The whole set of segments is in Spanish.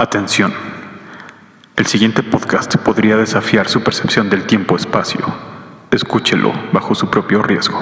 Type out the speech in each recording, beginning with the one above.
Atención. El siguiente podcast podría desafiar su percepción del tiempo-espacio. Escúchelo bajo su propio riesgo.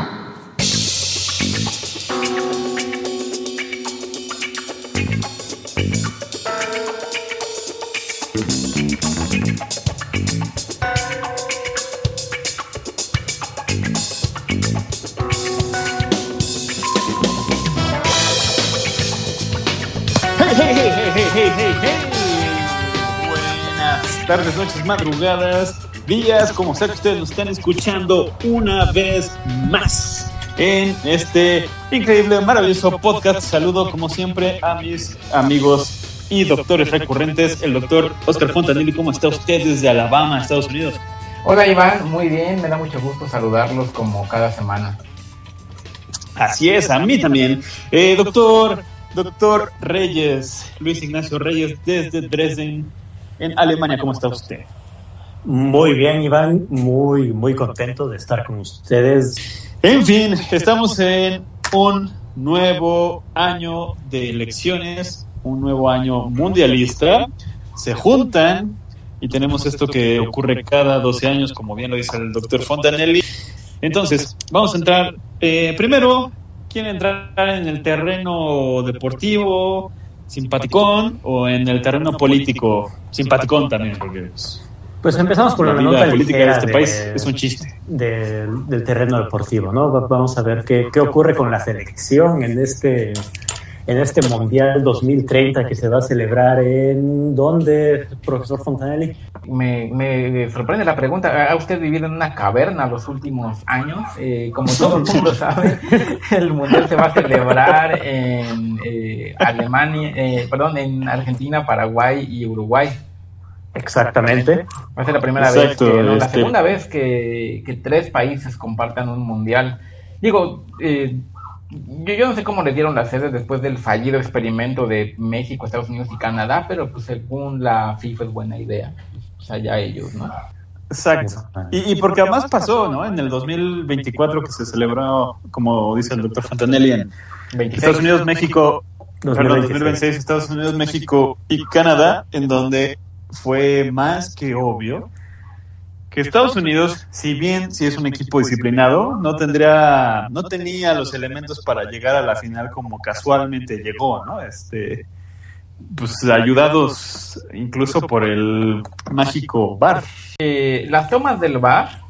Madrugadas, días, como sea que ustedes nos están escuchando una vez más en este increíble, maravilloso podcast. Saludo, como siempre, a mis amigos y doctores recurrentes, el doctor Oscar Fontanelli. ¿Cómo está usted desde Alabama, Estados Unidos? Hola Iván, muy bien, me da mucho gusto saludarlos como cada semana. Así es, a mí también. Eh, doctor, doctor Reyes, Luis Ignacio Reyes, desde Dresden, en Alemania, ¿cómo está usted? Muy bien, Iván, muy, muy contento de estar con ustedes. En fin, estamos en un nuevo año de elecciones, un nuevo año mundialista. Se juntan y tenemos esto que ocurre cada 12 años, como bien lo dice el doctor Fontanelli. Entonces, vamos a entrar. eh, primero, ¿quieren entrar en el terreno deportivo, simpaticón, o en el terreno político, simpaticón también? Porque pues, Pues empezamos por la la, vida nota política de este país es un chiste. del- del terreno deportivo, ¿no? Va- Vamos a ver qué, qué ocurre con la selección en este, en este Mundial 2030 que se va a celebrar en... ¿Dónde, profesor Fontanelli? Me, me sorprende la pregunta, ¿ha usted vivido en una caverna los últimos años? Eh, como todo el mundo sabe, el Mundial se va a celebrar en eh, Alemania, eh, perdón, en Argentina, Paraguay y Uruguay. Exactamente. Va a ser la primera Exacto, vez, que, no, la este- segunda vez que, que tres países compartan un mundial. Digo, eh, yo, yo no sé cómo le dieron las sedes después del fallido experimento de México, Estados Unidos y Canadá, pero pues según la FIFA es buena idea. Pues allá ellos, ¿no? Exacto. Y, y porque además pasó, ¿no? En el 2024 que se celebró, como dice el doctor Fontanelli, en 26. Estados Unidos, México, perdón, 2026. 2026, Estados Unidos, México y Canadá, en donde fue más que obvio que Estados Unidos, si bien si es un equipo disciplinado, no tendría, no tenía los elementos para llegar a la final como casualmente llegó, ¿no? Este, pues ayudados incluso por el mágico bar. Eh, las tomas del VAR,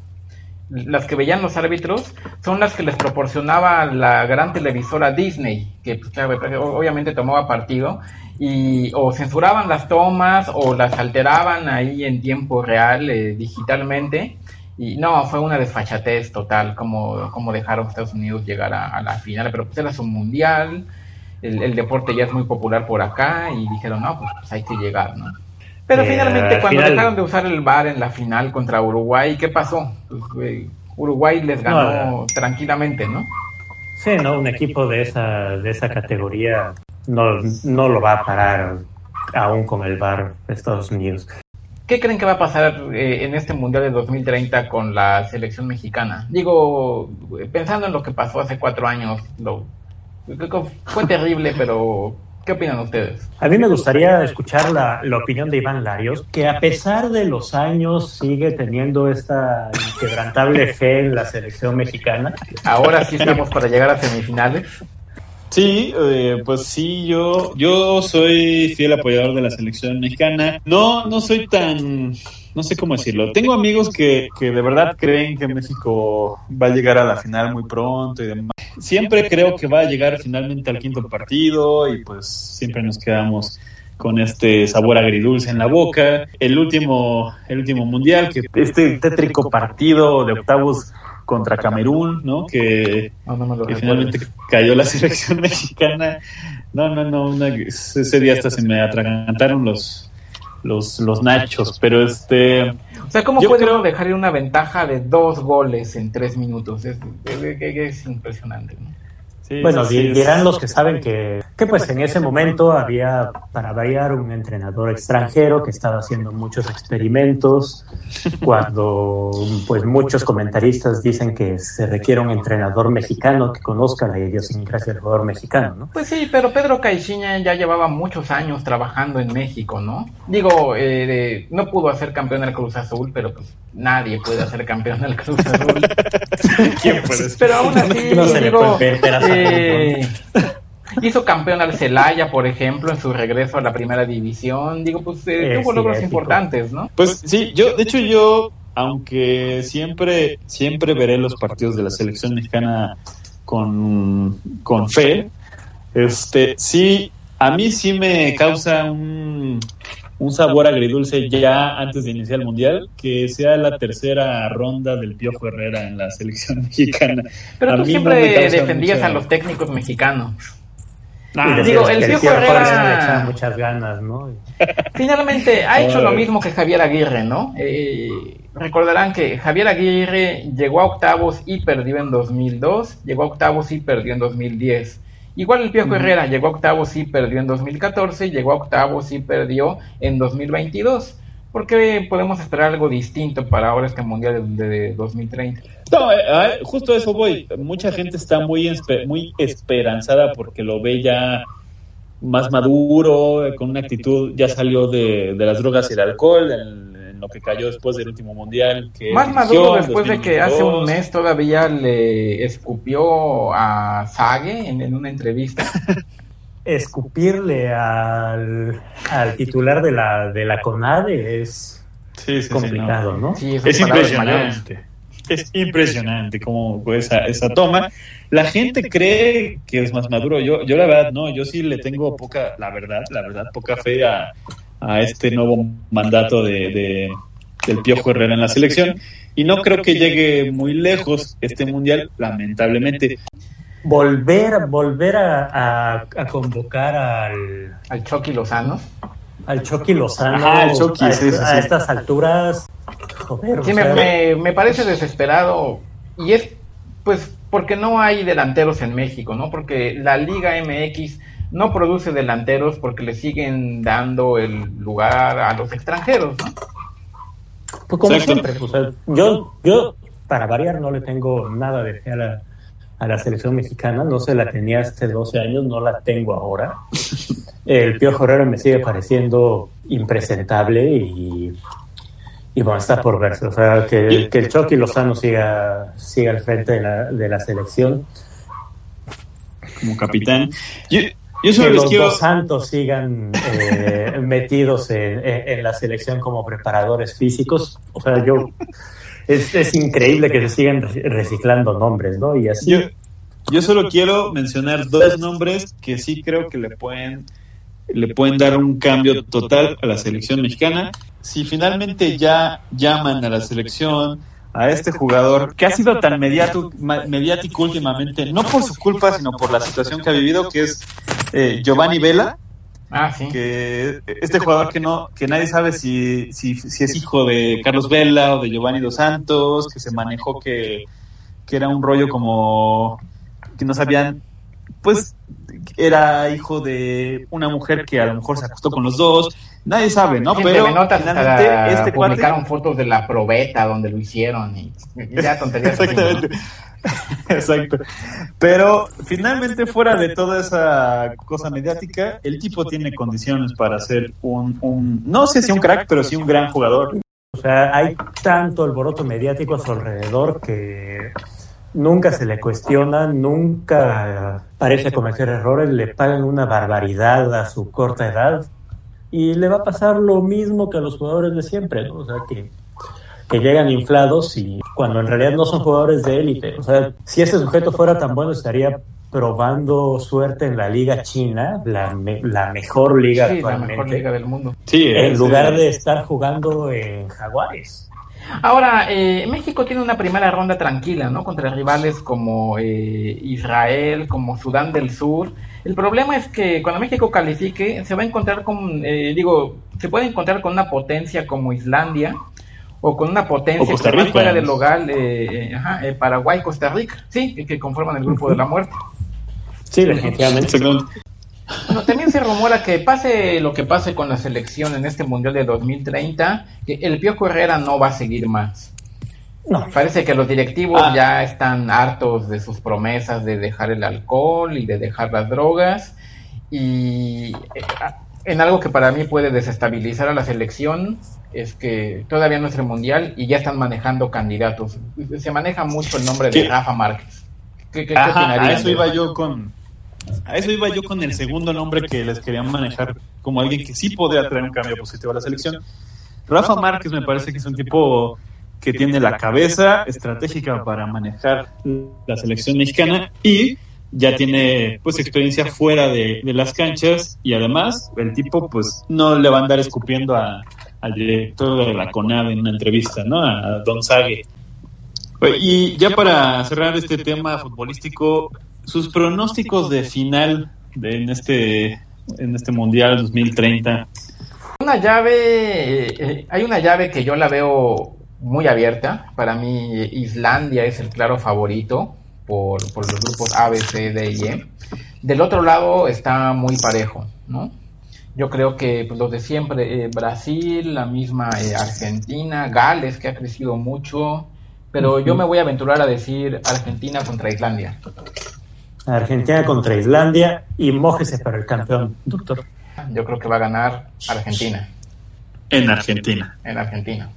las que veían los árbitros, son las que les proporcionaba la gran televisora Disney, que pues, claro, obviamente tomaba partido, y o censuraban las tomas o las alteraban ahí en tiempo real, eh, digitalmente. Y no, fue una desfachatez total, como, como dejaron Estados Unidos llegar a, a la final, pero pues era su mundial, el, el deporte ya es muy popular por acá, y dijeron, no, pues, pues hay que llegar, ¿no? Pero Eh, finalmente, al cuando final- dejaron de usar el VAR en la final contra Uruguay, ¿qué pasó? Pues, Uruguay les ganó No, tranquilamente, ¿no? Sí, ¿no? Un equipo de esa, de esa categoría no, no lo va a parar aún con el VAR de Estados Unidos. ¿Qué creen que va a pasar eh, en este Mundial de 2030 con la selección mexicana? Digo, pensando en lo que pasó hace cuatro años, lo, fue terrible, pero ¿qué opinan ustedes? A mí me gustaría escuchar la, la opinión de Iván Larios, que a pesar de los años sigue teniendo esta inquebrantable fe en la selección mexicana. Ahora sí estamos para llegar a semifinales. Sí, eh, pues sí, yo, yo soy fiel apoyador de la selección mexicana. No, no soy tan, no sé cómo decirlo. Tengo amigos que, que de verdad creen que México va a llegar a la final muy pronto y demás. Siempre creo que va a llegar finalmente al quinto partido y pues siempre nos quedamos con este sabor agridulce en la boca. El último, el último mundial, que este tétrico partido de octavos contra Camerún, ¿no? Que No, no me lo que recuerdo. finalmente cayó la selección mexicana. No, no, no, una- ese día hasta se me atragantaron los, los, los nachos, pero este... O sea, ¿cómo Yo puede creo- uno dejar ir una ventaja de dos goles en tres minutos? Es, es- es- es impresionante, ¿no? Bueno, dirán los que saben que, que pues en ese momento había, para variar, un entrenador extranjero que estaba haciendo muchos experimentos, cuando pues muchos comentaristas dicen que se requiere un entrenador mexicano que conozca la idiosincrasia del jugador mexicano, ¿no? Pues sí, pero Pedro Caixinha ya llevaba muchos años trabajando en México, ¿no? Digo, eh, no pudo hacer campeón del Cruz Azul, pero pues nadie puede hacer campeón del Cruz Azul. ¿Quién puede Pero aún así, no se digo, le puede eh, hizo campeón al Celaya, por ejemplo, en su regreso a la primera división. Digo, pues eh, tuvo logros importantes, ¿no? Pues sí, yo, de hecho, yo, aunque siempre, siempre veré los partidos de la selección mexicana con, con fe, este, sí, a mí sí me causa un, un sabor agridulce ya antes de iniciar el mundial, que sea la tercera ronda del Piojo Herrera en la selección mexicana. Pero tú siempre defendías a los técnicos mexicanos. digo, el, Piojo Herrera muchas ganas, ¿no? Finalmente ha hecho lo mismo que Javier Aguirre, ¿no? Eh, recordarán que Javier Aguirre llegó a octavos y perdió en 2002, llegó a octavos y perdió en 2010. Igual el Piojo Herrera llegó a octavos y perdió en 2014, llegó a octavos y perdió en 2022. ¿Por qué podemos esperar algo distinto para ahora este Mundial de, 2030? No, eh, justo eso voy. Mucha gente está muy, muy esperanzada porque lo ve ya más maduro, con una actitud, ya salió de, las drogas y el alcohol, lo que cayó después del último mundial. Que Más maduro después de que hace un mes todavía le escupió a Sage en, una entrevista. Escupirle al, titular de la, de la CONADE es complicado, ¿no? es impresionante. Es impresionante como esa, esa toma. La gente cree que es más maduro. Yo, yo la verdad no, yo sí le tengo poca, la verdad, la verdad, poca fe a, a este nuevo mandato de, del Piojo Herrera en la selección. Y no creo que llegue muy lejos este mundial, lamentablemente. Volver, volver a, convocar al, al Chucky Lozano. Al Chucky Lozano. a, estas alturas. Joder, me, parece desesperado. Y es, pues, porque no hay delanteros en México, ¿no? Porque la Liga MX no produce delanteros porque le siguen dando el lugar a los extranjeros, ¿no? Pues como siempre, yo, yo, para variar, no le tengo nada de fe a la, a la selección mexicana, no se la tenía hace 12 años, no la tengo ahora. El Pío Herrera me sigue pareciendo impresentable y, y bueno, está por verse. O sea, que, que el Chucky Lozano siga, siga al frente de la, de la selección. Como capitán. Yo, que los dos santos sigan eh, metidos en, la selección como preparadores físicos. O sea, yo es, increíble que se sigan reciclando nombres, ¿no? Y así. Yo, solo quiero mencionar dos nombres que sí creo que le pueden le pueden dar un cambio total a la selección mexicana. Si finalmente ya llaman a la selección a este jugador que ha sido tan mediático, mediático últimamente, no por su culpa, sino por la situación que ha vivido, que es eh, Giovanni Vela. Ah, sí. Que este jugador que no, que nadie sabe si, si, si, es hijo de Carlos Vela o de Giovanni Dos Santos, que se manejó que, que era un rollo como que no sabían, pues era hijo de una mujer que a lo mejor se acostó con los dos, nadie sabe, ¿no? Pero finalmente este publicaron fotos de la probeta donde lo hicieron y ya tonterías. Exactamente. Exacto. Pero finalmente, fuera de toda esa cosa mediática, el tipo tiene condiciones para ser un, no sé si un crack, pero sí un gran jugador. O sea, hay tanto alboroto mediático a su alrededor que nunca se le cuestiona, nunca parece cometer errores, le pagan una barbaridad a su corta edad y le va a pasar lo mismo que a los jugadores de siempre, ¿no? O sea, que que llegan inflados y cuando en realidad no son jugadores de élite. O sea, si ese sujeto fuera tan bueno, estaría probando suerte en la liga china, la, la mejor liga sí, La mejor liga del mundo. Sí, en lugar de estar jugando en Jaguares. Ahora, eh, México tiene una primera ronda tranquila, ¿no? Contra rivales como eh, Israel, como Sudán del Sur. El problema es que cuando México califique, se va a encontrar con, eh, digo, se puede encontrar con una potencia como Islandia, o con una potencia que fuera del local, eh, eh, Paraguay, Costa Rica, sí, que conforman el grupo de la muerte. Sí, definitivamente. Bueno, también se rumora que pase lo que pase con la selección en este Mundial de 2030, que el Pío Herrera no va a seguir más. No. Parece que los directivos Ah. ya están hartos de sus promesas de dejar el alcohol y de dejar las drogas. Y eh, en algo que para mí puede desestabilizar a la selección es que todavía no es el mundial y ya están manejando candidatos. Se maneja mucho el nombre de ¿Qué? Rafa Márquez. ¿Qué, qué- Ajá, a eso iba yo con a eso iba yo con el segundo nombre que les quería manejar como alguien que sí podría traer un cambio positivo a la selección. Rafa Márquez me parece que es un tipo que tiene la cabeza estratégica para manejar la selección mexicana y ya tiene pues experiencia fuera de, las canchas y además el tipo pues no le va a andar escupiendo a- al director de la CONAV en una entrevista, ¿no? A Don Sague. Y ya para cerrar este tema futbolístico, sus pronósticos de final de, en este en este Mundial 2030. Una llave, eh, hay una llave que yo la veo muy abierta. Para mí Islandia es el claro favorito por, por los grupos A, B, C, D y E. Del otro lado está muy parejo, ¿no? Yo creo que pues, los de siempre, eh, Brasil, la misma eh, Argentina, Gales, que ha crecido mucho, pero yo me voy a aventurar a decir Argentina contra Islandia. Argentina contra Islandia y mójese para el campeón, doctor. Yo creo que va a ganar Argentina, En Argentina. en Argentina.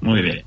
Muy bien.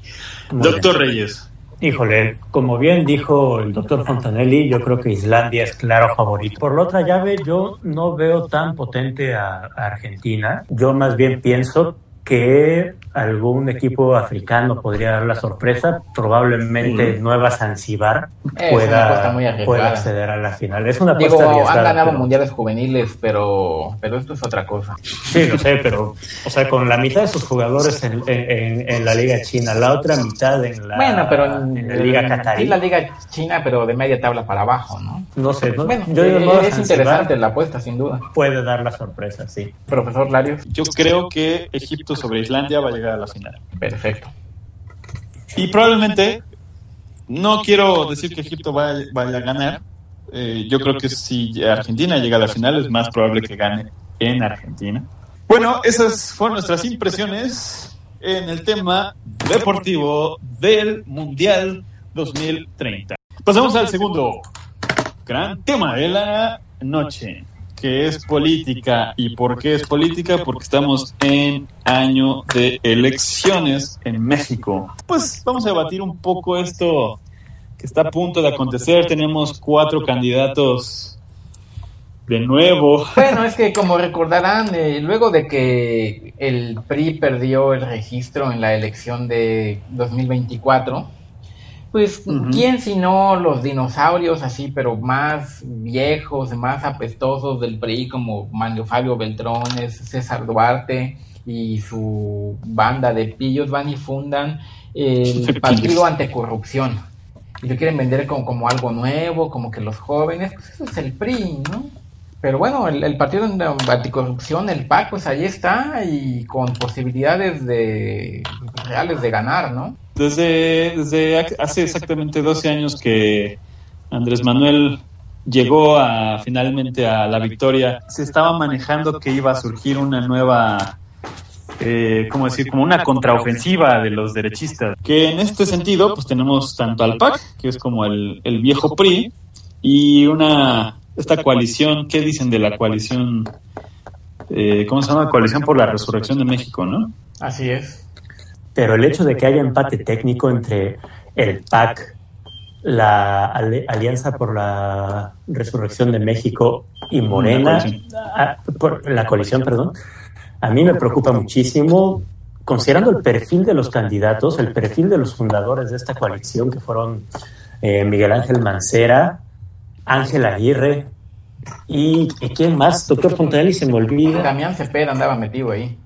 Muy Doctor bien. Reyes. Híjole, como bien dijo el doctor Fontanelli, yo creo que Islandia es claro favorito. Por la otra llave, yo no veo tan potente a, a Argentina. Yo más bien pienso que algún equipo africano podría dar la sorpresa. Probablemente Nueva Zanzibar Es pueda, pueda acceder a la final. Es una Digo, apuesta han arriesgada, ganado pero- mundiales juveniles, pero, pero esto es otra cosa. Sí, lo sé, pero, o sea, con la mitad de sus jugadores en, en- en la Liga China, la otra mitad en la, bueno, pero en la Liga Qatarí. Sí, la Liga China, pero de media tabla para abajo, ¿no? No sé, ¿no? Bueno, yo digo, eh, Nueva es Zanzibar interesante la apuesta, sin duda. Puede dar la sorpresa, sí. Profesor Larios, Yo creo que Egipto sobre Islandia va a a la final. perfecto. Y probablemente, no quiero decir que Egipto vaya, vaya a ganar. Eh, yo creo que si Argentina llega a la final es más probable que gane en Argentina. Bueno, esas fueron nuestras impresiones en el tema deportivo del Mundial 2030. Pasamos al segundo gran tema de la noche, que es política. ¿Y por qué es política? Porque estamos en año de elecciones en México. Pues vamos a debatir un poco esto que está a punto de acontecer. Tenemos cuatro candidatos de nuevo. Bueno, es que como recordarán, eh, luego de que el PRI perdió el registro en la elección de 2024, pues Ujú. quién si no los dinosaurios así, pero más viejos, más apestosos del PRI, como Mario Fabio Beltrones, César Duarte y su banda de pillos van y fundan el. Partido Anticorrupción. Y lo quieren vender como, como algo nuevo, como que los jóvenes, pues eso es el PRI, ¿no? Pero bueno, el, el Partido Anticorrupción, el PAC, pues ahí está y con posibilidades de reales de ganar, ¿no? Desde, desde hace exactamente 12 años que Andrés Manuel llegó a, finalmente a la victoria, se estaba manejando que iba a surgir una nueva, eh, ¿cómo decir? Como una contraofensiva de los derechistas. Que en este sentido, pues tenemos tanto al PAC, que es como el, el viejo PRI, y una esta coalición, ¿qué dicen de la coalición? Eh, ¿Cómo se llama? Coalición por la Resurrección de México, ¿no? Así es. Pero el hecho de que haya empate técnico entre el PAC, la Alianza por la Resurrección de México y Morena, La coalición. ah, por la coalición, perdón, a mí me preocupa muchísimo, considerando el perfil de los candidatos, el perfil de los fundadores de esta coalición, que fueron eh, Miguel Ángel Mancera, Ángel Aguirre y, ¿y quién más, doctor Fontanelli, se me olvida Damián Cepeda andaba metido ahí.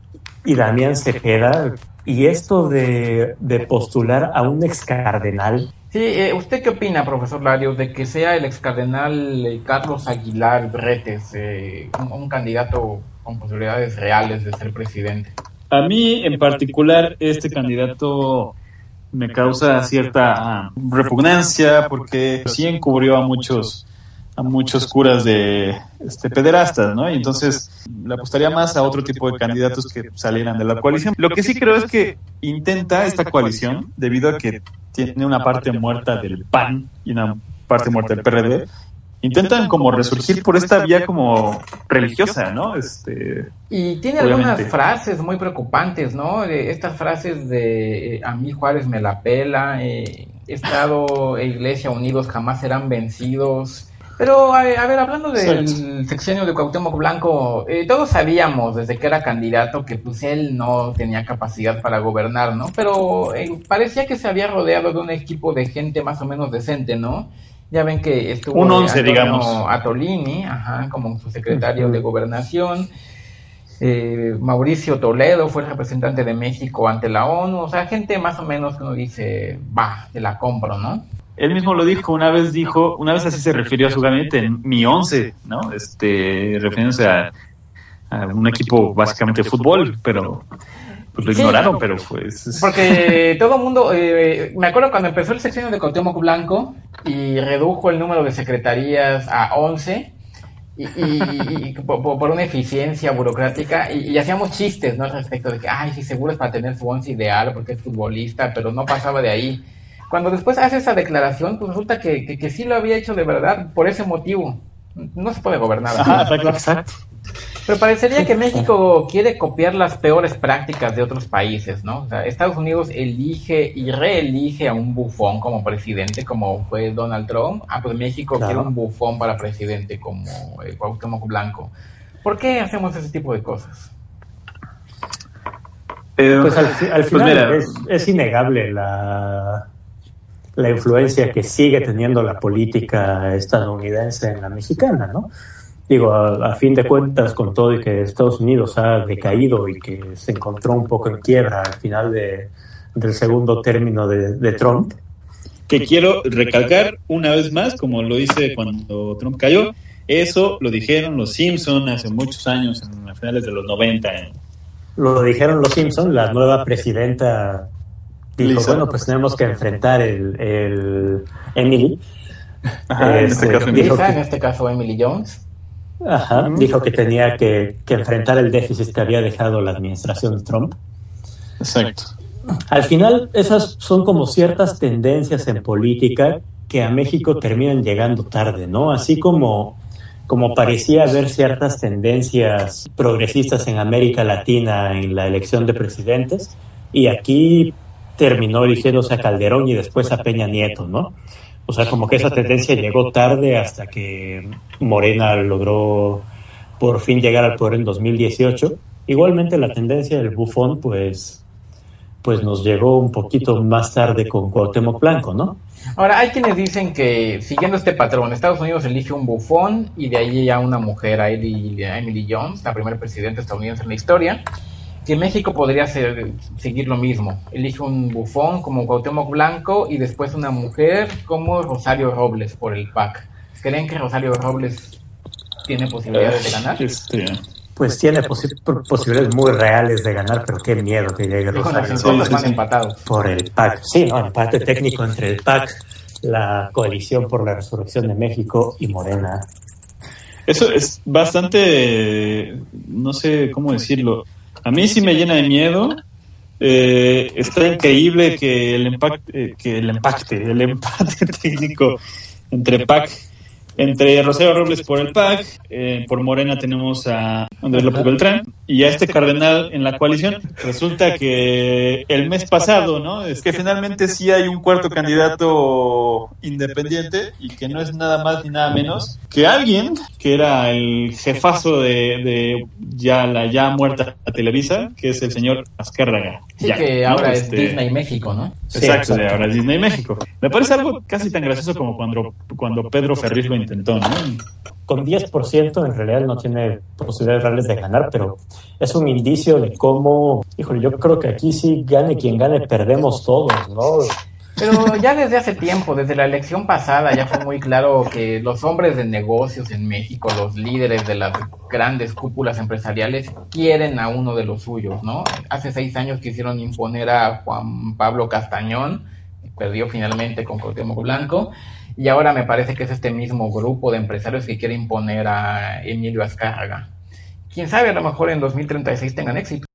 Y Damián Cepeda. Y esto de, de postular a un ex cardenal, Sí, eh, ¿usted qué opina, profesor Larios, de que sea el ex cardenal eh, Carlos Aguilar Bretes eh, un, un candidato con posibilidades reales de ser presidente? A mí en particular este candidato me causa cierta ah, repugnancia porque sí encubrió a muchos a muchos curas de este, pederastas, ¿no? Y entonces le apostaría más a otro tipo de candidatos que salieran de la coalición. Lo que sí creo es que intenta esta coalición, debido a que tiene una parte muerta del PAN y una parte muerta del PRD, intentan como resurgir por esta vía como religiosa, ¿no? Este, y tiene algunas frases muy preocupantes, ¿no? Estas frases de eh, a mí Juárez me la pela, eh, Estado e Iglesia unidos jamás serán vencidos. Pero, a ver, hablando del sexenio de Cuauhtémoc Blanco, eh, todos sabíamos desde que era candidato que pues él no tenía capacidad para gobernar, ¿no? Pero parecía que se había rodeado de un equipo de gente más o menos decente, ¿no? Ya ven que estuvo un once, digamos. Atolini, ajá, como su secretario de gobernación. Eh, Mauricio Toledo fue el representante de México ante la ONU, o sea, gente más o menos que uno dice, va, te la compro, ¿no? Él mismo lo dijo, una vez dijo, una vez así se refirió a su gabinete, en mi once, ¿no? Este, refiriéndose a, un equipo básicamente de fútbol, pero pues lo ignoraron, pero pues... Porque todo el mundo, eh, me acuerdo cuando empezó el sección de Cuauhtémoc Blanco y redujo el número de secretarías a 11, y, por, una eficiencia burocrática y, hacíamos chistes ¿no? al respecto de que ay sí seguro es para tener su once ideal porque es futbolista pero no pasaba de ahí cuando después hace esa declaración pues resulta que, que, sí lo había hecho de verdad por ese motivo no se puede gobernar exacto pero parecería que México quiere copiar las peores prácticas de otros países, ¿no? O sea, Estados Unidos elige y reelige a un bufón como presidente, como fue Donald Trump. Ah, pues México quiere un bufón para presidente como el Cuauhtémoc Blanco. ¿Por qué hacemos ese tipo de cosas? Eh, pues al, pues final es, es, innegable la, la influencia que sigue teniendo la política estadounidense en la mexicana, ¿no? digo, a, fin de cuentas, con todo y que Estados Unidos ha decaído y que se encontró un poco en quiebra al final de, del segundo término de, Trump. Que quiero recalcar una vez más, como lo hice cuando Trump cayó, eso lo dijeron los Simpson hace muchos años, en finales de los 90. Lo dijeron los Simpson, la nueva presidenta dijo, bueno, pues tenemos que enfrentar el, el Emily. en, este caso, en este caso Emily Jones Ajá, dijo que tenía que, enfrentar el déficit que había dejado la administración de Trump. Exacto. Al final, esas son como ciertas tendencias en política que a México terminan llegando tarde, ¿no? Así como, como parecía haber ciertas tendencias progresistas en América Latina en la elección de presidentes, y aquí terminó eligiéndose a Calderón y después a Peña Nieto, ¿no? O sea, como que esa tendencia llegó tarde hasta que Morena logró por fin llegar al poder en 2018. Igualmente la tendencia del bufón, pues, pues nos llegó un poquito más tarde con Cuauhtémoc Blanco, ¿no? Ahora, hay quienes dicen que, siguiendo este patrón, Estados Unidos elige un bufón y de ahí ya una mujer, a Emily Jones, la primera presidenta estadounidense en la historia, que México podría seguir lo mismo. Elige un bufón como Cuauhtémoc Blanco y después una mujer como Rosario Robles por el PAC. ¿Creen que Rosario Robles tiene posibilidades de ganar? Este, pues tiene posibilidades muy reales de ganar, pero qué miedo que llegue Rosario Robles. empatados. Por el PAC. Sí, no, empate técnico entre el PAC, la coalición por la resurrección de México y Morena. Eso es bastante, no sé cómo decirlo, a mí sí me llena de miedo. Eh, está increíble que el impacte, eh, que el impacte, el empate técnico entre PAC entre Rosario Robles por el PAC, eh, por Morena tenemos a Andrés López Beltrán y a este cardenal en la coalición. Resulta que el mes pasado, ¿no? Es que finalmente sí hay un cuarto candidato independiente y que no es nada más ni nada menos que alguien que era el jefazo de, ya la ya muerta Televisa, que es el señor Azcárraga. Sí, que ahora es este, Disney México, ¿no? Exacto, ahora es Disney México. Me parece algo casi tan gracioso como cuando, cuando Pedro Ferriz lo intentó, ¿no? Con 10% en realidad no tiene posibilidades reales de ganar, pero es un indicio de cómo, híjole, yo creo que aquí sí gane quien gane, perdemos todos, ¿no? Pero ya desde hace tiempo, desde la elección pasada, ya fue muy claro que los hombres de negocios en México, los líderes de las grandes cúpulas empresariales, quieren a uno de los suyos, ¿no? Hace seis años quisieron imponer a Juan Pablo Castañón, perdió finalmente con Cuauhtémoc Blanco, y ahora me parece que es este mismo grupo de empresarios que quiere imponer a Emilio Azcárraga. Quién sabe, a lo mejor en 2036 tengan éxito.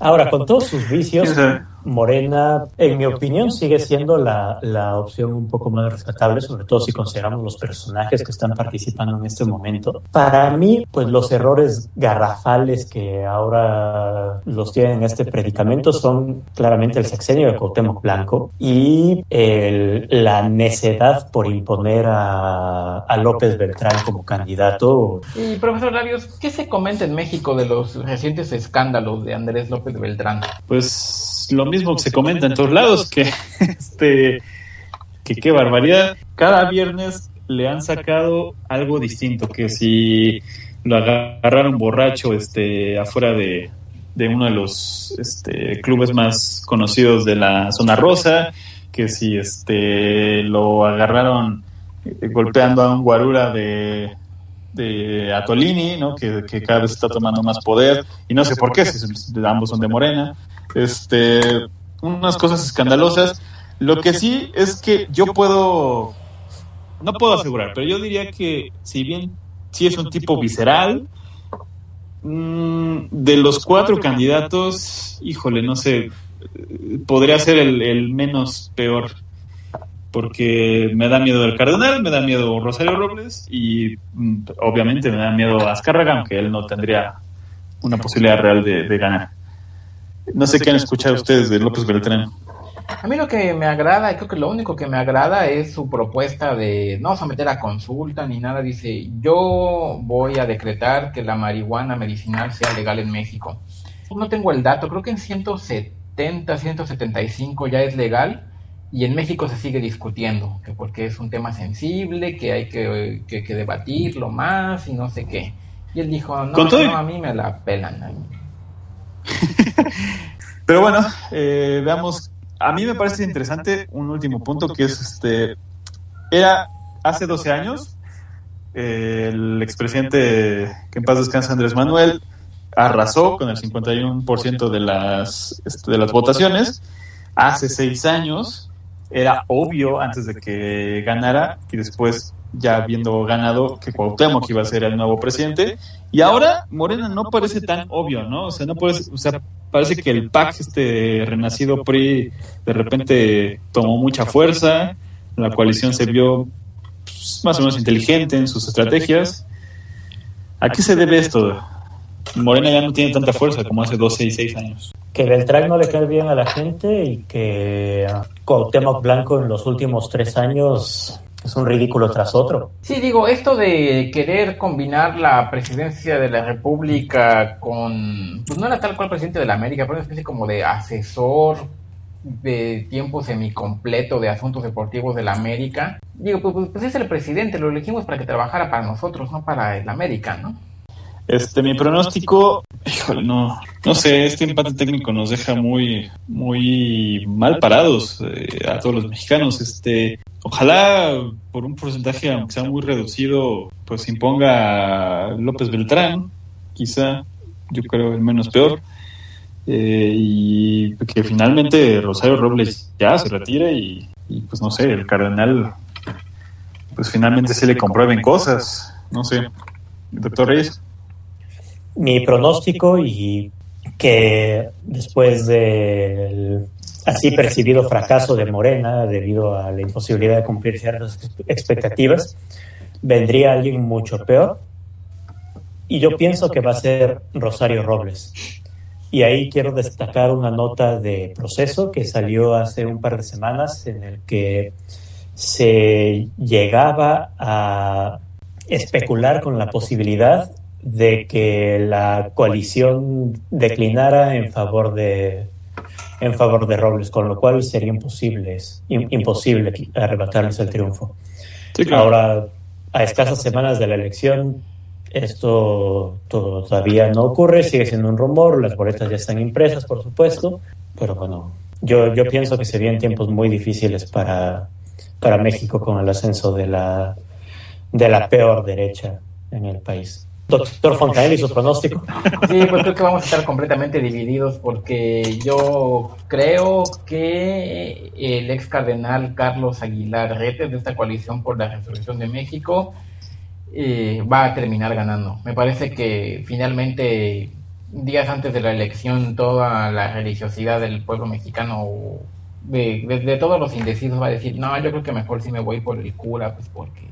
Ahora, con todos sus vicios, Morena, en mi opinión, sigue siendo la, la, opción un poco más rescatable, sobre todo si consideramos los personajes que están participando en este momento. Para mí, pues los errores garrafales que ahora los tienen en este predicamento son claramente el sexenio de Cuauhtémoc Blanco y el, la necedad por imponer a, a, López Beltrán como candidato. Y profesor Larios, ¿qué se comenta en México de los recientes escándalos de Andrés López Beltrán? Pues lo mismo que se comenta en todos lados, que este que qué barbaridad. Cada viernes le han sacado algo distinto, que si lo agarraron borracho este afuera de, de uno de los este, clubes más conocidos de la zona rosa, que si este lo agarraron eh, golpeando a un guarura de, de Atolini, ¿no? Que, que, cada vez está tomando más poder, y no sé por qué, si ambos son de Morena, este, unas cosas escandalosas. Lo que sí es que yo puedo, no puedo asegurar, pero yo diría que si bien sí es un tipo visceral, de los cuatro candidatos, híjole, no sé, podría ser el, menos peor porque me da miedo el Cardenal, me da miedo Rosario Robles y mm, obviamente me da miedo Azcárraga, aunque él no tendría una posibilidad real de ganar. No sé qué han escuchado ustedes de López Beltrán. A mí lo que me agrada, y creo que lo único que me agrada es su propuesta de no someter a consulta ni nada. Dice, yo voy a decretar que la marihuana medicinal sea legal en México. No tengo el dato, creo que en 170, 175 ya es legal y en México se sigue discutiendo, que porque es un tema sensible, que hay que, que, debatirlo más y no sé qué. Y él dijo, no, no, a mí me la pelan. Pero bueno, eh, veamos. A mí me parece interesante un último punto que es este. Era hace 12 años, el expresidente que en paz descansa Andrés Manuel arrasó con el 51% de las, este, de las votaciones. Hace seis años era obvio antes de que ganara y después ya habiendo ganado que Cuauhtémoc iba a ser el nuevo presidente y ahora Morena no parece tan obvio, ¿no? O sea, no parece, o sea, parece que el PAC este renacido PRI de repente tomó mucha fuerza, la coalición se vio pues, más o menos inteligente en sus estrategias. ¿A qué se debe esto? Morena ya no tiene tanta fuerza como hace 12 y 6 años. Que Beltrán no le cae bien a la gente y que Cuauhtémoc Blanco en los últimos tres años es un ridículo tras otro. Sí, digo, esto de querer combinar la presidencia de la República con, pues no era tal cual presidente de la América, pero una especie como de asesor de tiempo semicompleto de asuntos deportivos de la América. Digo, pues, pues, pues es el presidente, lo elegimos para que trabajara para nosotros, no para el América, ¿no? Este, mi pronóstico, híjole, no, no sé, este empate técnico nos deja muy, muy mal parados eh, a todos los mexicanos. Este, ojalá por un porcentaje, aunque sea muy reducido, pues imponga López Beltrán, quizá, yo creo el menos peor. Eh, y que finalmente Rosario Robles ya se retire y, y, pues no sé, el cardenal pues finalmente se le comprueben cosas, no sé. Doctor Reyes mi pronóstico y que después del así percibido fracaso de Morena debido a la imposibilidad de cumplir ciertas expectativas, vendría alguien mucho peor. Y yo pienso que va a ser Rosario Robles. Y ahí quiero destacar una nota de proceso que salió hace un par de semanas en el que se llegaba a especular con la posibilidad de que la coalición declinara en favor de en favor de Robles, con lo cual sería imposible, imposible arrebatarles el triunfo. Ahora, a escasas semanas de la elección, esto todavía no ocurre, sigue siendo un rumor, las boletas ya están impresas, por supuesto, pero bueno, yo, yo pienso que serían tiempos muy difíciles para, para México con el ascenso de la, de la peor derecha en el país. Doctor Fontaine y su pronóstico. Sí, pues creo que vamos a estar completamente divididos porque yo creo que el ex cardenal Carlos Aguilar Rete de esta coalición por la resolución de México eh, va a terminar ganando. Me parece que finalmente, días antes de la elección, toda la religiosidad del pueblo mexicano, de, de- todos los indecisos, va a decir, no, yo creo que mejor sí me voy por el cura, pues porque,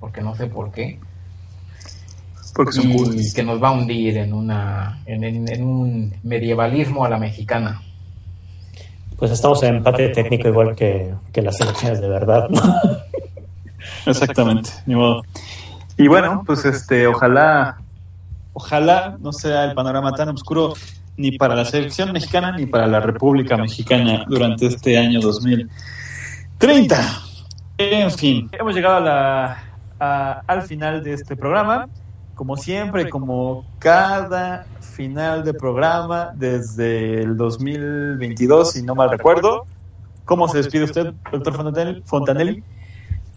porque no sé por qué Porque son y que nos va a hundir en una en, en- en un medievalismo a la mexicana. Pues estamos en empate técnico igual que, que las elecciones de verdad. ¿no? Exactamente, ni modo. Y bueno, pues este, ojalá, ojalá no sea el panorama tan oscuro ni para la selección mexicana ni para la República Mexicana durante este año 2030. En fin, hemos llegado a la, a- al final de este programa. Como siempre, como cada final de programa desde el 2022, si no mal recuerdo. ¿Cómo se despide usted, doctor Fontanelli? Fontanelli?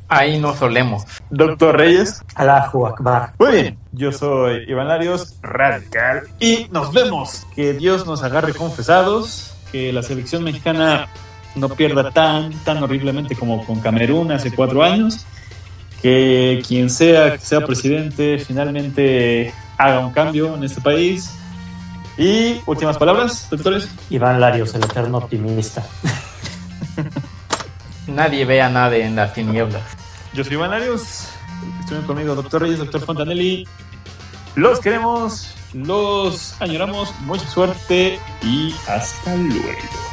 Ahí nos solemos. Doctor Reyes. Allahu Akbar. Muy bien, yo soy Iván Larios, radical, y nos vemos. Que Dios nos agarre confesados, que la selección mexicana no pierda tan, tan horriblemente como con Camerún hace cuatro años, que quien sea que sea presidente finalmente haga un cambio en este país. Y últimas palabras, doctores. Iván Larios, el eterno optimista. Nadie ve a nadie en las tinieblas. Yo soy Iván Larios, estuvieron conmigo doctor Reyes, doctor Fontanelli. Los queremos, los añoramos, mucha suerte y hasta luego.